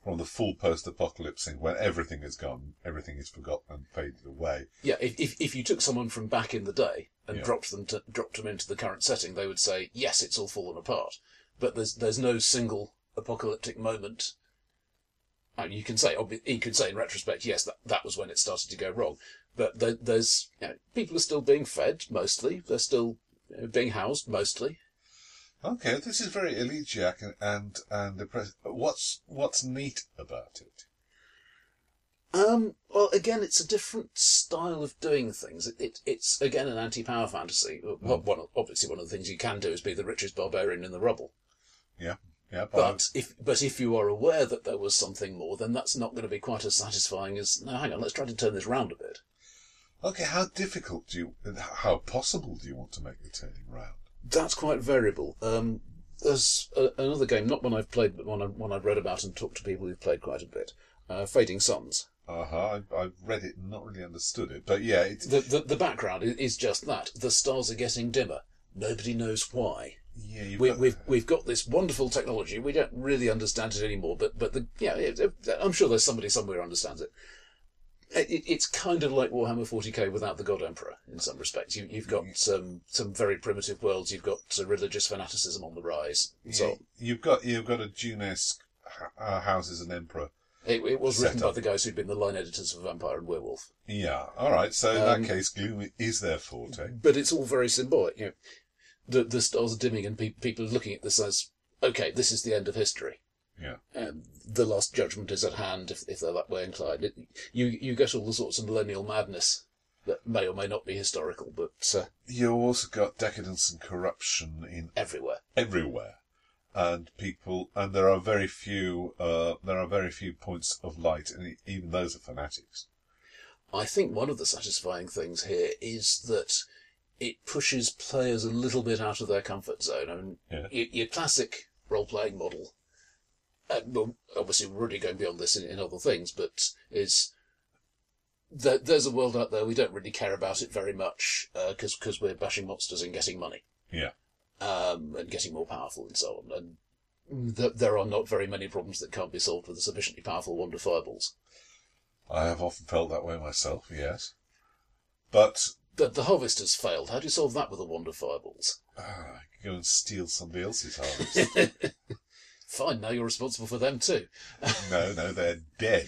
from the full post-apocalypse thing, when everything is gone, everything is forgotten and faded away. Yeah, if, if if you took someone from back in the day and Yeah. dropped them to dropped them into the current setting, they would say, "Yes, it's all fallen apart." But there's there's no single apocalyptic moment. And you can say, you could say in retrospect, yes, that that was when it started to go wrong. But there, there's you know, people are still being fed mostly. They're still you know, being housed mostly. Okay, this is very elegiac and and, and depressing. What's what's neat about it? Um, well, again, it's a different style of doing things. It, it, it's again an anti-power fantasy. Well, One, obviously, one of the things you can do is be the richest barbarian in the rubble. Yeah, yeah, But if but if you are aware that there was something more, then that's not going to be quite as satisfying as. No, hang on, let's try to turn this round a bit. okay. How difficult do you? How possible do you want to make the turning round? That's quite variable. Um, there's a, another game, not one I've played, but one, I, one I've read about and talked to people who've played quite a bit. Uh, Fading Suns. Uh huh. I've read it and not really understood it, but yeah, it's The, the the background is just that. The stars are getting dimmer. Nobody knows why. Yeah. You've We, got, we've we've got this wonderful technology. We don't really understand it anymore, but but the yeah, it, I'm sure there's somebody somewhere who understands it. It, it. It's kind of like Warhammer 40k without the God Emperor in some respects. You, you've got some some very primitive worlds. You've got uh, religious fanaticism on the rise. So yeah, you've got you've got a Dunesque uh, houses and emperor. it, it was written Set by the guys who'd been the line editors of Vampire and Werewolf. Yeah. All right. So in Um, that case, gloom is their forte. But it's all very symbolic. You know, the the stars are dimming, and pe- people are looking at this as okay, this is the end of history. Yeah. um, the last judgment is at hand if, if they're that way inclined. It, you you get all the sorts of millennial madness that may or may not be historical, but uh, You also got decadence and corruption in everywhere. everywhere, and people, and there are very few. Uh, there are very few points of light, and even those are fanatics. I think one of the satisfying things here is that it pushes players a little bit out of their comfort zone. I mean, Yeah. your, your classic role-playing model, uh, well, obviously we're already going beyond this in, in other things, but is there's a world out there we don't really care about it very much because because we're bashing monsters and getting money Yeah, um, and getting more powerful and so on. And th- there are not very many problems that can't be solved with a sufficiently powerful wand of fireballs. I have often felt that way myself. Yes, but The, the harvest has failed. How do you solve that with a wand of fireballs? uh, go and steal somebody else's harvest. Fine, now you're responsible for them too. no, no, they're dead.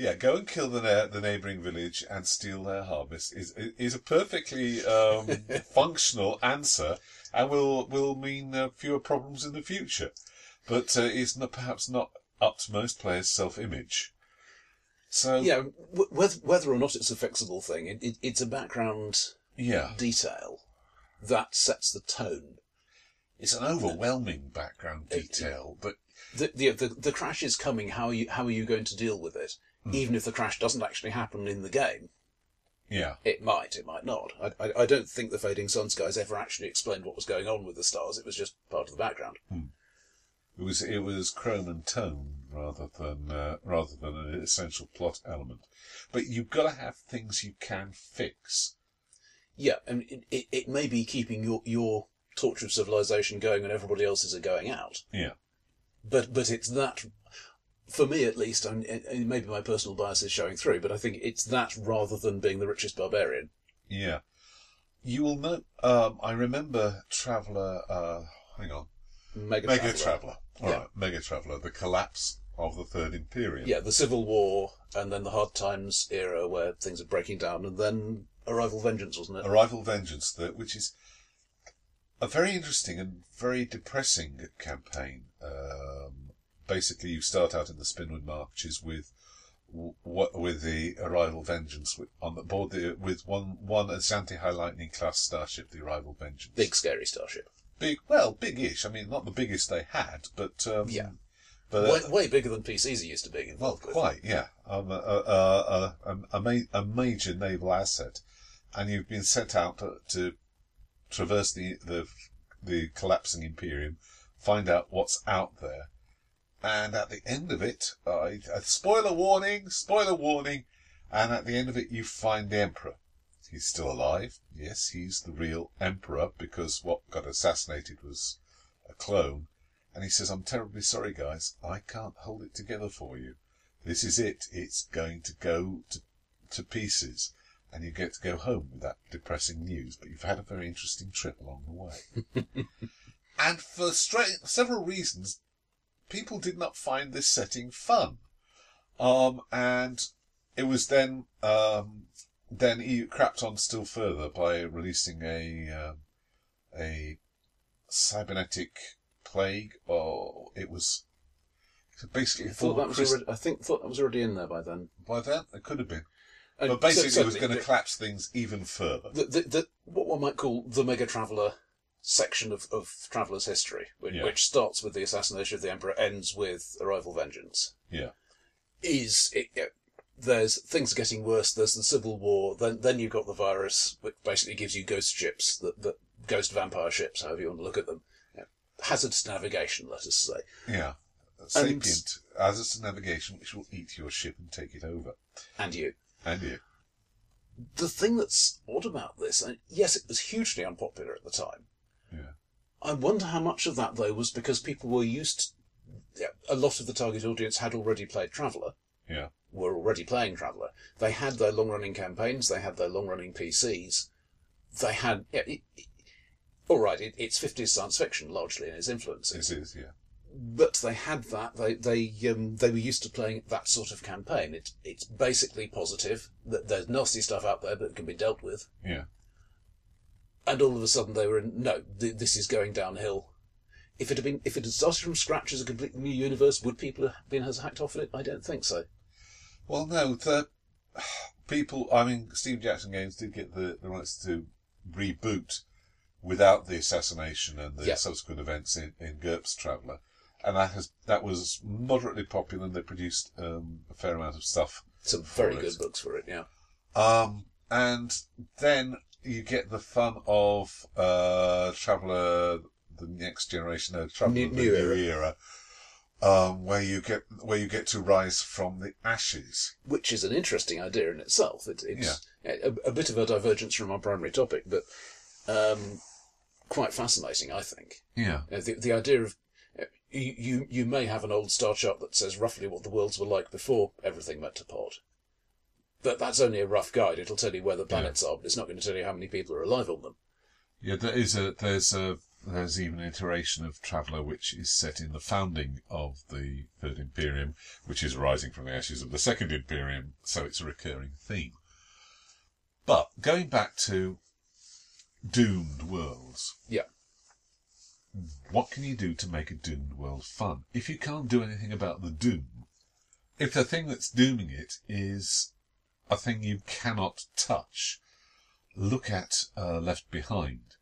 Yeah, go and kill the na- the neighbouring village and steal their harvest is is a perfectly um, functional answer, and will will mean uh, fewer problems in the future. But uh, it's not, perhaps not up to most players' self image. So Yeah, w- whether, whether or not it's a fixable thing, it, it, it's a background yeah, detail that sets the tone. it's an overwhelming background detail, but The, the, the, the crash is coming. How are you, how are you going to deal with it? Hmm. Even if the crash doesn't actually happen in the game, yeah, it might, it might not. I, I, I don't think the Fading Suns guys ever actually explained what was going on with the stars. It was just part of the background. Hmm. it was it was chrome and tone rather than uh, rather than an essential plot element. But you've got to have things you can fix. Yeah, and it, it, it may be keeping your, your torch of civilization going when everybody else's are going out. Yeah. but but it's that for me at least and and maybe my personal bias is showing through but i think it's that rather than being the richest barbarian Yeah. You will know, um, I remember Traveller, uh, hang on, mega, Mega Traveller. Traveller. Yeah. Alright, Mega Traveller, the collapse of the Third Imperium. yeah the civil war and then the hard times era where things are breaking down and then arrival vengeance wasn't it Arrival Vengeance, that, which is a very interesting and very depressing campaign. Um, basically, you start out in the Spinward Marches with what with the Arrival Vengeance with, on the board the, with one one Azhanti High Lightning class starship, the Arrival Vengeance. big scary starship big, well, big-ish. I mean, not the biggest they had, but um, Yeah. But uh, way, way bigger than pcs are used to being well, involved with quite, yeah. Um, a, a, a, ma- a major naval asset, and you've been sent out to, to traverse the, the the collapsing Imperium, find out what's out there, and at the end of it, uh, spoiler warning, spoiler warning, and at the end of it, you find the Emperor. He's still alive. Yes, he's the real Emperor because what got assassinated was a clone. And he says, I'm terribly sorry, guys. I can't hold it together for you. This is it. It's going to go to, to pieces. And you get to go home with that depressing news. But you've had a very interesting trip along the way. and for straight, several reasons, people did not find this setting fun. Um, and it was then, um, then he crapped on still further by releasing a, um, a cybernetic plague, or it was basically I thought that was already, I think thought that was already in there by then. by then it could have been, And but basically cer- it was going to collapse things even further. the, the, the, what one might call the Mega Traveller section of, of Traveller's history, which, Yeah. which starts with the assassination of the Emperor, ends with Arrival Vengeance. Yeah, is it, there's things getting worse. There's the civil war. Then then you've got the virus, which basically gives you ghost ships, that that ghost vampire ships, however you want to look at them. Hazardous navigation, let us say. yeah. And- Sapient as it's a navigation which will eat your ship and take it over, And you. and you. The thing that's odd about this, and yes, it was hugely unpopular at the time. Yeah. I wonder how much of that though was because people were used. Yeah, a lot of the target audience had already played Traveller. Yeah. were already playing Traveller. They had their long running campaigns, they had their long running PCs, they had. Yeah, it, it, all right, it, it's 50s science fiction largely in its influences, This is yeah. but they had that. They they um, they were used to playing that sort of campaign. It's it's basically positive. That there's nasty stuff out there, but it can be dealt with. Yeah. And all of a sudden they were in. No, th- this is going downhill. If it had been, if it had started from scratch as a completely new universe, would people have been as hacked off in it? I don't think so. Well, no, the people, I mean, Steve Jackson Games did get the, the rights to reboot without the assassination and the Yeah. subsequent events in, in GURPS Traveller. And that has that was moderately popular and they produced um, a fair amount of stuff. Some very For it. good books for it, yeah. Um, and then you get the fun of uh, Traveller, the next generation, no, Traveller, New- the new new era. era, um, where you get where you get to rise from the ashes. Which is an interesting idea in itself. It, it's a, a bit of a divergence from our primary topic, but um, quite fascinating, I think. Yeah. Uh, the, the idea of uh, you, you you may have an old star chart that says roughly what the worlds were like before everything went to pot. But that's only a rough guide. It'll tell you where the planets are, but it's not going to tell you how many people are alive on them. Yeah, there is a there's a there's even an iteration of Traveller which is set in the founding of the Third Imperium, which is rising from the ashes of the Second Imperium, so it's a recurring theme. But going back to doomed worlds, Yeah. what can you do to make a doomed world fun? If you can't do anything about the doom, if the thing that's dooming it is a thing you cannot touch, look at uh, Left Behind.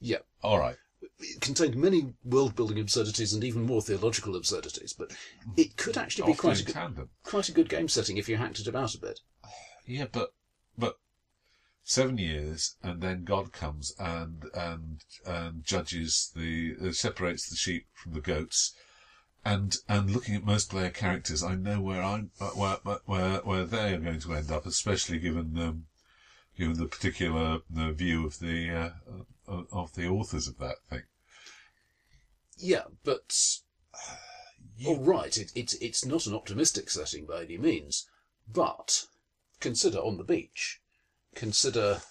Yeah. All right. It contained many world building absurdities and even more theological absurdities, but it could actually be Often quite a in good, tandem. quite a good game setting if you hacked it about a bit. Yeah, but but seven years, and then God comes and and and judges the uh, separates the sheep from the goats, and and looking at most player characters, I know where I'm where where where they are going to end up, especially given um, given the particular uh, view of the uh, uh, of the authors of that thing. Yeah, but all right, it, it's it's not an optimistic setting by any means, but consider on the beach, consider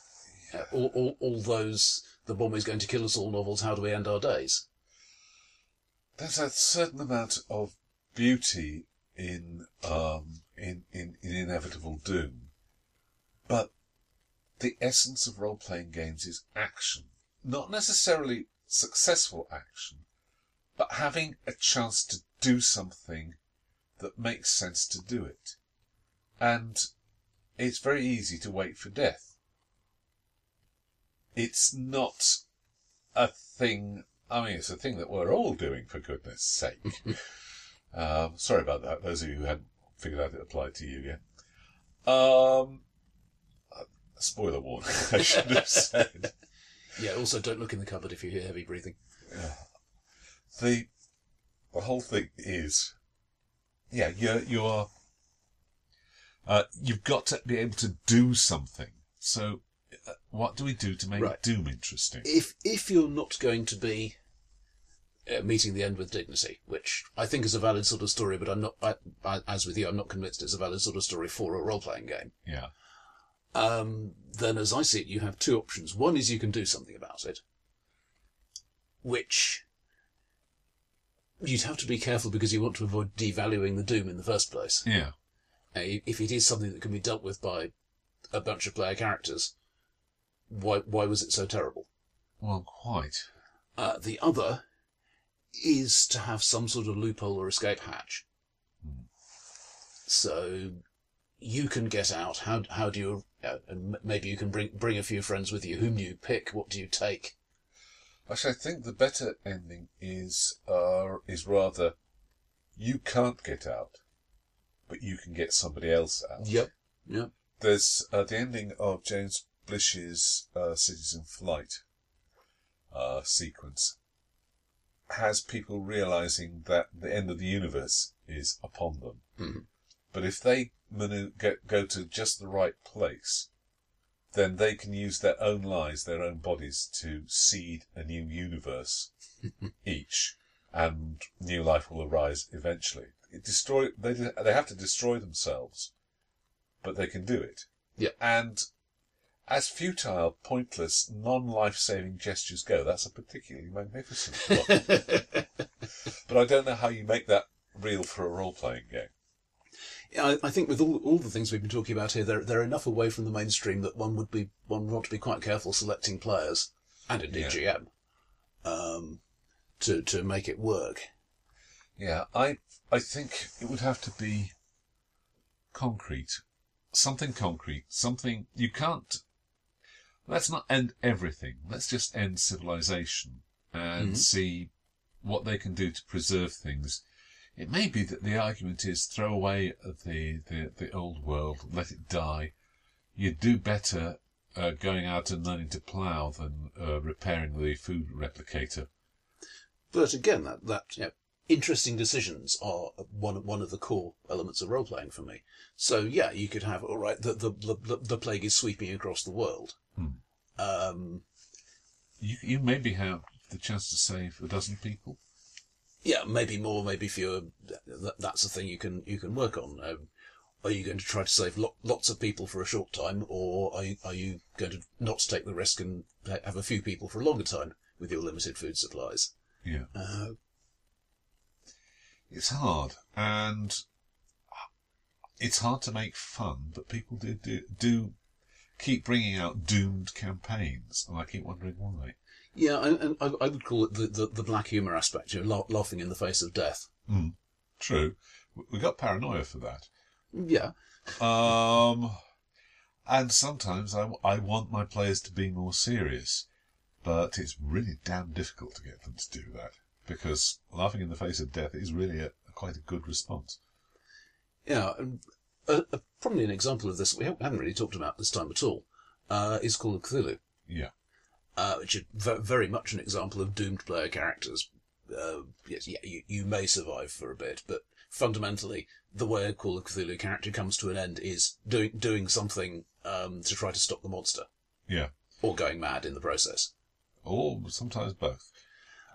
all, all all those the bomb is going to kill us all novels. How do we end our days? there's a certain amount of beauty in um in, in, in inevitable doom. But the essence of role playing games is action. Not necessarily successful action, but having a chance to do something that makes sense to do it. And it's very easy to wait for death. It's not a thing I mean, it's a thing that we're all doing, for goodness sake. um, sorry about that, those of you who hadn't figured out it applied to you yet. Um, uh, spoiler warning, I should have said. Yeah. Also, don't look in the cupboard if you hear heavy breathing. The, the whole thing is, yeah, you're, you're, uh, you've got to be able to do something. So, uh, what do we do to make Right. Doom interesting? If if you're not going to be uh, meeting the end with dignity, which I think is a valid sort of story, but I'm not. I, I, as with you, I'm not convinced it's a valid sort of story for a role playing game. Yeah. um, then as I see it, you have two options. One is you can do something about it, which you'd have to be careful because you want to avoid devaluing the Doom in the first place. Yeah. Uh, if it is something that can be dealt with by a bunch of player characters, why why was it so terrible? Well, quite. Uh, the other is to have some sort of loophole or escape hatch. So you can get out. How how do you? Uh, and maybe you can bring bring a few friends with you. Whom do you pick? What do you take? Actually, I think the better ending is uh, is rather you can't get out, but you can get somebody else out. Yep. Yep. There's uh, the ending of James Blish's uh, Cities in Flight uh, sequence has people realizing that the end of the universe is upon them. Mhm. But if they manu- get, go to just the right place, then they can use their own lives, their own bodies to seed a new universe each, and new life will arise eventually. It destroy they they have to destroy themselves, but they can do it. Yeah. And as futile, pointless, non-life-saving gestures go, that's a particularly magnificent one. but I don't know how you make that real for a role-playing game. I, I think with all all the things we've been talking about here, they're they're enough away from the mainstream that one would be one would want to be quite careful selecting players and indeed GM um, to to make it work. Yeah, I I think it would have to be concrete. something concrete, something you can't. Let's not end everything. Let's just end civilization and see what they can do to preserve things. It may be that the argument is throw away the, the, the old world, let it die. You'd do better uh, going out and learning to plough than uh, repairing the food replicator. But again, that that you know, interesting decisions are one one of the core elements of role playing for me. So yeah, you could have all right. The the the, the plague is sweeping across the world. Um, You, you maybe have the chance to save a dozen people. yeah, maybe more, maybe fewer. That's a thing you can you can work on. Um, are you going to try to save lo- lots of people for a short time, or are you, are you going to not take the risk and have a few people for a longer time with your limited food supplies? Yeah. Uh, It's hard, and it's hard to make fun, but people do, do, do keep bringing out doomed campaigns, and I keep wondering why. yeah, and, and I, I would call it the, the, the black humour aspect, you know, laughing in the face of death. True. We got paranoia for that. Yeah, Um, and sometimes I, I want my players to be more serious, but it's really damn difficult to get them to do that because laughing in the face of death is really a, quite a good response. yeah. and, Uh, uh, probably an example of this we haven't really talked about this time at all uh, is Call of Cthulhu. Yeah. uh, which is ve- very much an example of doomed player characters. Uh, yes, yeah, you, you may survive for a bit, but fundamentally, the way a Call of Cthulhu character comes to an end is doing doing something um, to try to stop the monster, Yeah. or going mad in the process. Or sometimes both.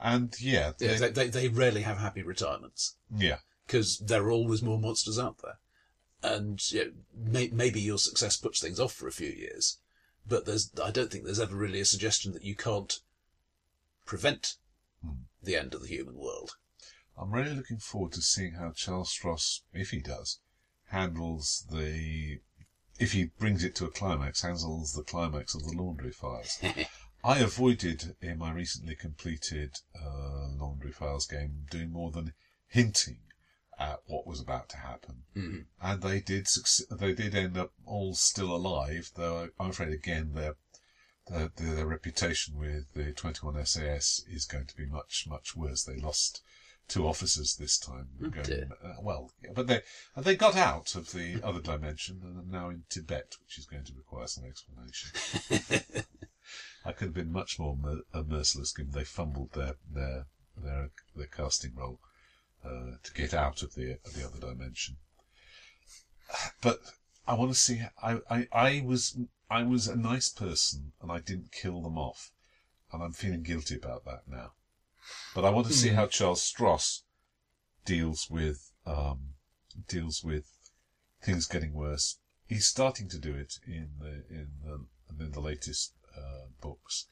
And yeah, Yeah, they- they, they, they rarely have happy retirements yeah. because there are always more monsters out there, and you know, may, maybe your success puts things off for a few years, but there's I don't think there's ever really a suggestion that you can't prevent hmm. the end of the human world. I'm really looking forward to seeing how Charles Stross, if he does, handles the, if he brings it to a climax, handles the climax of the laundry files. I avoided in my recently completed uh, laundry files game doing more than hinting at what was about to happen, mm. and they did. They did end up all still alive, though I'm afraid again their their, their reputation with the 21 SAS is going to be much much worse. They lost two officers this time. Going, uh, well, yeah, but they they got out of the other dimension and are now in Tibet, which is going to require some explanation. I could have been much more mer- uh, merciless given they fumbled their their their, their casting role uh, to get out of the of the other dimension. But I want to see. I, I I was I was a nice person and I didn't kill them off, and I'm feeling guilty about that now. But I want to see how Charles Stross deals with um, deals with things getting worse. He's starting to do it in the in the in the latest uh, books.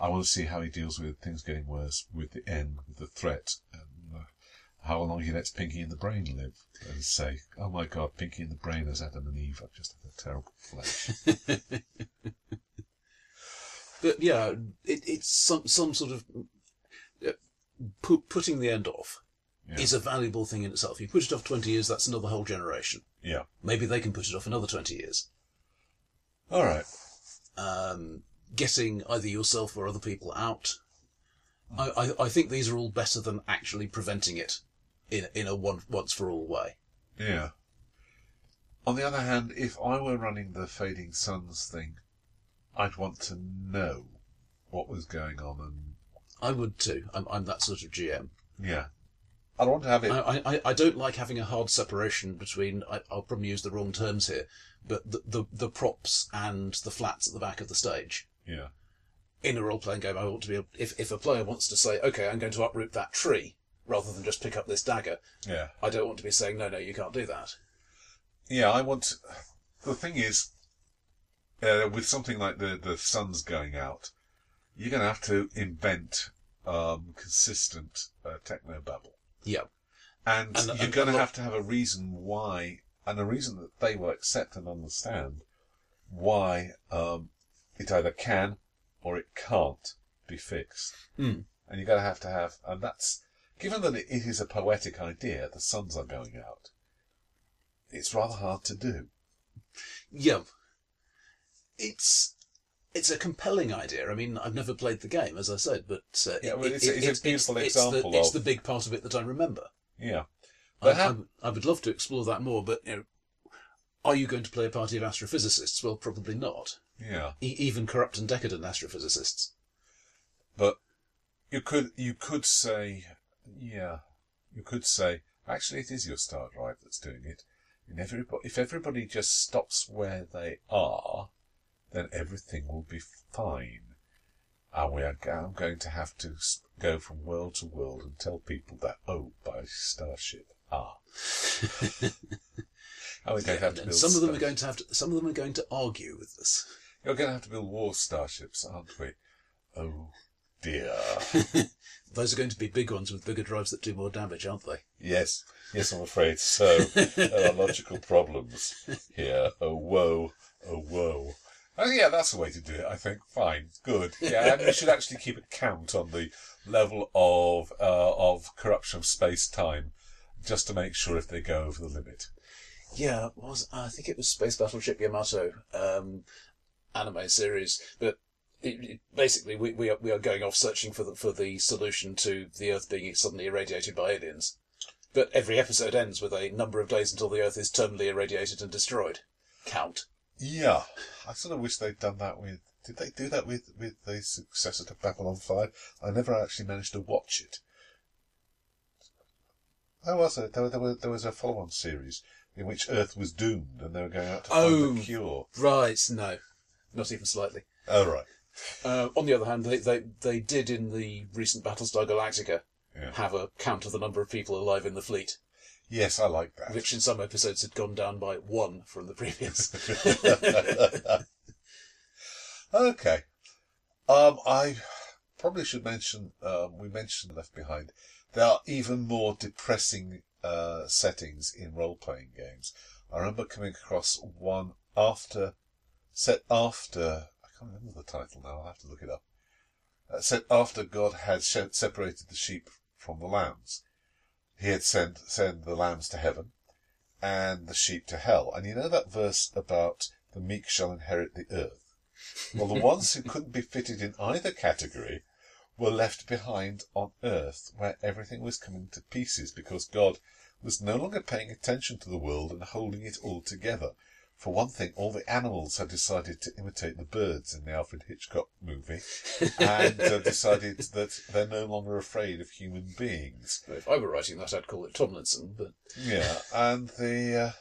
I want to see how he deals with things getting worse, with the end, with the threat, and uh, how long he lets Pinky in the Brain live. And say, oh my God, Pinky in the Brain has Adam and Eve. I've just had a terrible flash. But yeah, it, it's some some sort of uh, pu- putting the end off Yeah. is a valuable thing in itself. You put it off twenty years, that's another whole generation. yeah. Maybe they can put it off another twenty years. All right. Um, getting either yourself or other people out. I, I, I think these are all better than actually preventing it in in a one, once for all way. Yeah. On the other hand, if I were running the Fading Suns thing, I'd want to know what was going on and I would too. I'm, I'm that sort of GM. yeah. I'd want to have it. I, I, I don't like having a hard separation between. I, I'll probably use the wrong terms here, but the, the the props and the flats at the back of the stage. yeah. In a role playing game, I want to be. Able, if if a player wants to say, "Okay, I'm going to uproot that tree," rather than just pick up this dagger, Yeah. I don't want to be saying, "No, no, you can't do that." Yeah, I want. The thing is, uh, with something like the the sun's going out, you're going to have to invent um, consistent uh, techno babble, Yeah, and, And- you're going to have to have a reason why, and a reason that they will accept and understand why um, it either can or it can't be fixed. Hmm. And you're going to have to have, and that's given that it is a poetic idea. The suns are going out. It's rather hard to do. Yeah. It's it's a compelling idea. I mean, I've never played the game, as I said, but uh, Yeah, well, it's a- it- it's a beautiful it's example the, It's the big part of it that I remember. Yeah. I, But I, how- would- I would love to explore that more, but you know, are you going to play a party of astrophysicists? Well, probably not. Yeah. E- even corrupt and decadent astrophysicists. But you could you could say yeah. You could say actually it is your star drive that's doing it. And everybody, if everybody just stops where they are, then everything will be fine. And we are go- going to have to go from world to world and tell people that, oh, by Starship, ah. and we're going to have to build some of them are going to have to. Some of them are going to argue with us. You're going to have to build war starships, aren't we? Oh, dear. Those are going to be big ones with bigger drives that do more damage, aren't they? Yes, yes, I'm afraid so. there are logical problems here. Oh, oh, whoa. Yeah, that's the way to do it, I think. Fine, good. Yeah, and we should actually keep a count on the level of uh, of corruption of space time, just to make sure if they go over the limit. Yeah, was I think it was Space Battleship Yamato um, anime series, but it, it, basically we, we are we are going off searching for the for the solution to the Earth being suddenly irradiated by aliens. But every episode ends with a number of days until the Earth is terminally irradiated and destroyed. Count. Yeah, I sort of wish they'd done that with. Did they do that with with the successor to Babylon Five? I never actually managed to watch it. There was a there, there, was, there was a follow-on series in which Earth was doomed and they were going out to find Oh. the cure. Right? No, not even slightly. Oh right, Uh, on the other hand, they, they they did in the recent Battlestar Galactica Yeah. have a count of the number of people alive in the fleet, yes, I like that. which in some episodes had gone down by one from the previous. okay. Um, I probably should mention, um, we mentioned Left Behind. There are even more depressing uh, settings in role playing games. I remember coming across one after, set after, I can't remember the title now, I'll have to look it up. Uh, set after God had separated the sheep from the lambs. He had sent, sent the lambs to heaven and the sheep to hell. And you know that verse about the meek shall inherit the earth? Well, the ones who couldn't be fitted in either category were left behind on earth where everything was coming to pieces because God was no longer paying attention to the world and holding it all together. For one thing, all the animals had decided to imitate the birds in the Alfred Hitchcock movie and uh, decided that they're no longer afraid of human beings. if I were writing that, I'd call it Tomlinson, but Yeah, and the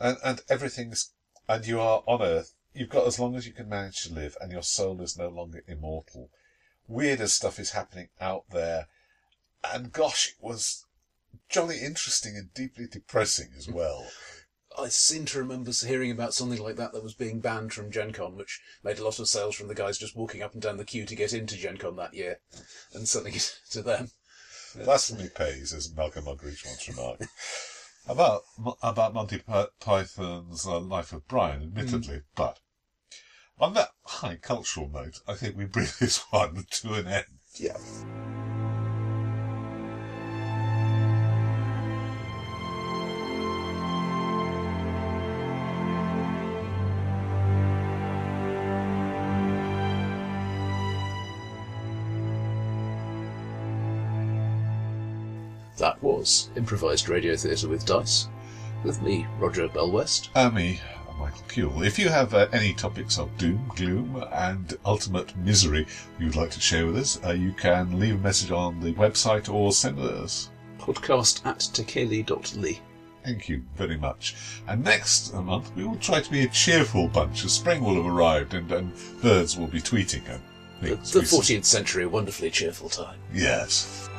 uh, and and everything's and you are on Earth. You've got as long as you can manage to live, and your soul is no longer immortal. Weirder stuff is happening out there, and gosh, it was jolly interesting and deeply depressing as well. I seem to remember hearing about something like that that was being banned from Gen Con, which made a lot of sales from the guys just walking up and down the queue to get into Gen Con that year and selling it to them. Blasphemy pays, as Malcolm Muggeridge once remarked. About about Monty Python's uh, Life of Brian, admittedly, but on that high cultural note, I think we bring this one to an end. Yeah. Improvised radio theatre with dice, with me, Roger Bell_West. And me, Michael Cule. If you have uh, any topics of doom, gloom, and ultimate misery you would like to share with us, uh, you can leave a message on the website or send us. Podcast at tekeli.ly. Thank you very much. And next month we will try to be a cheerful bunch as spring will have arrived and, and birds will be tweeting and The, the 14th century, wonderfully cheerful time. Yes.